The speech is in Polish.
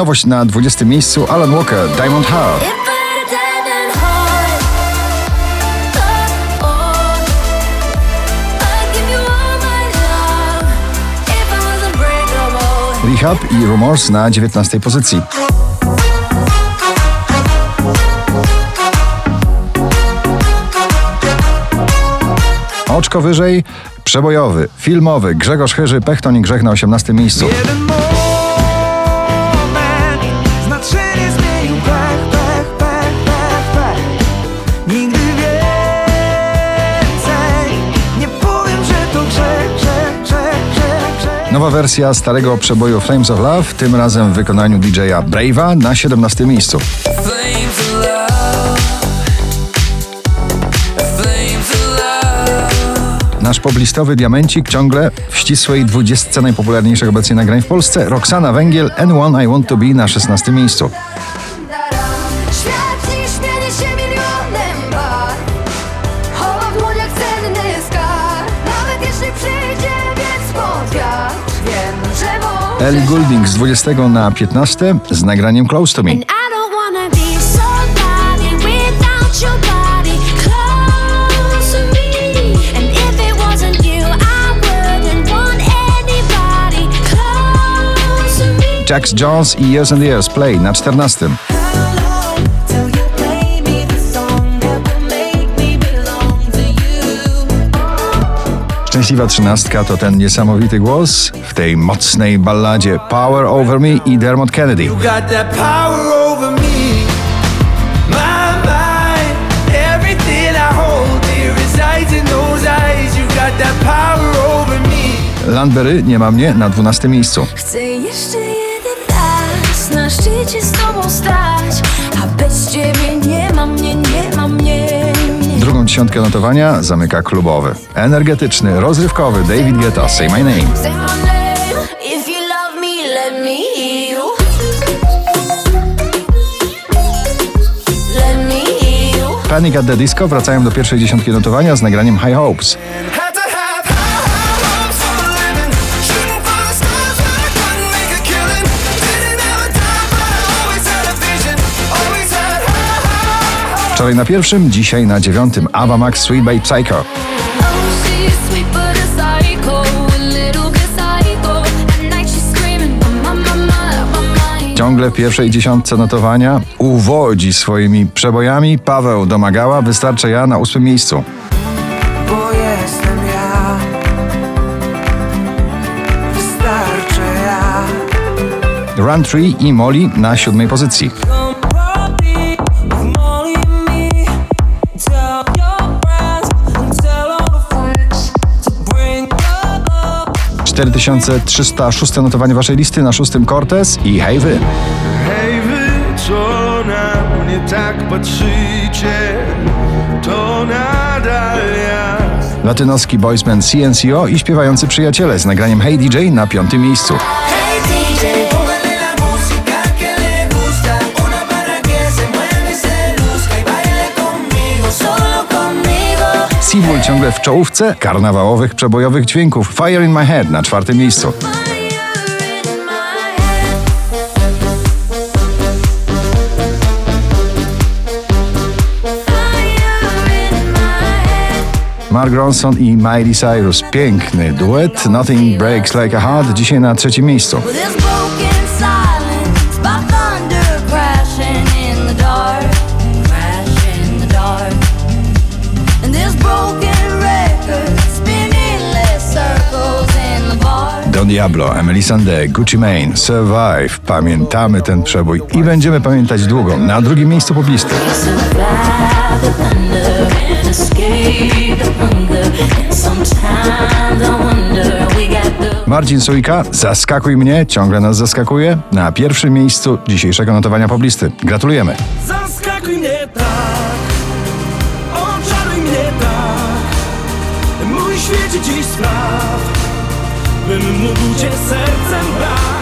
Nowość na 20 miejscu Alan Walker, Diamond Heart. Rehab i Rumors na 19 pozycji. Oczko wyżej, przebojowy, filmowy Grzegorz Chyży, Pechton i Grzech na 18 miejscu. Nowa wersja starego przeboju Flames of Love, tym razem w wykonaniu DJ-a Brave'a na 17 miejscu. Nasz poblistowy diamencik ciągle w ścisłej dwudziestce najpopularniejszych obecnie nagrań w Polsce. Roxana Węgiel, N1 I Want To Be na 16 miejscu. Ellie Goulding z 20 na 15 z nagraniem Close To Me. Jax Jones i Years and Years Play na 14. Szczęśliwa trzynastka to ten niesamowity głos w tej mocnej balladzie Power Over Me i Dermot Kennedy. Landberry nie ma mnie na 12 miejscu. Chcę jeszcze jeden raz na szczycie z tobą stać, a bez ciebie nie ma mnie, nie dziesiątkę notowania zamyka klubowy, energetyczny, rozrywkowy David Guetta Say My Name. Panic at the Disco wracają do pierwszej dziesiątki notowania z nagraniem High Hopes. Wczoraj na pierwszym, dzisiaj na dziewiątym Ava Max Sweet Babe Psycho. Ciągle w pierwszej dziesiątce notowania uwodzi swoimi przebojami Paweł Domagała, wystarczy ja na ósmym miejscu. Bo jestem ja. Wystarczy ja. Run Tree i Molly na siódmej pozycji. 4306 notowanie waszej listy na szóstym Cortez i Hej Wy. Hej wy, co na mnie tak patrzycie, to nadal ja. Latynoski boysband CNCO i śpiewający przyjaciele z nagraniem Hey DJ na piątym miejscu. Hey Ciągle w czołówce karnawałowych przebojowych dźwięków Fire in My Head na czwartym miejscu. Mark Ronson i Miley Cyrus. Piękny duet Nothing Breaks Like a Heart dzisiaj na trzecim miejscu. Don Diablo, Emily Sandé, Gucci Mane, Survive. Pamiętamy ten przebój i będziemy pamiętać długo. Na drugim miejscu poblisty. Marcin Sujka, Zaskakuj mnie, ciągle nas zaskakuje. Na pierwszym miejscu dzisiejszego notowania poblisty. Gratulujemy. Zaskakuj mnie tak, oczaruj mnie tak. Mój świecie dziś spraw, bym mógł cię sercem brać.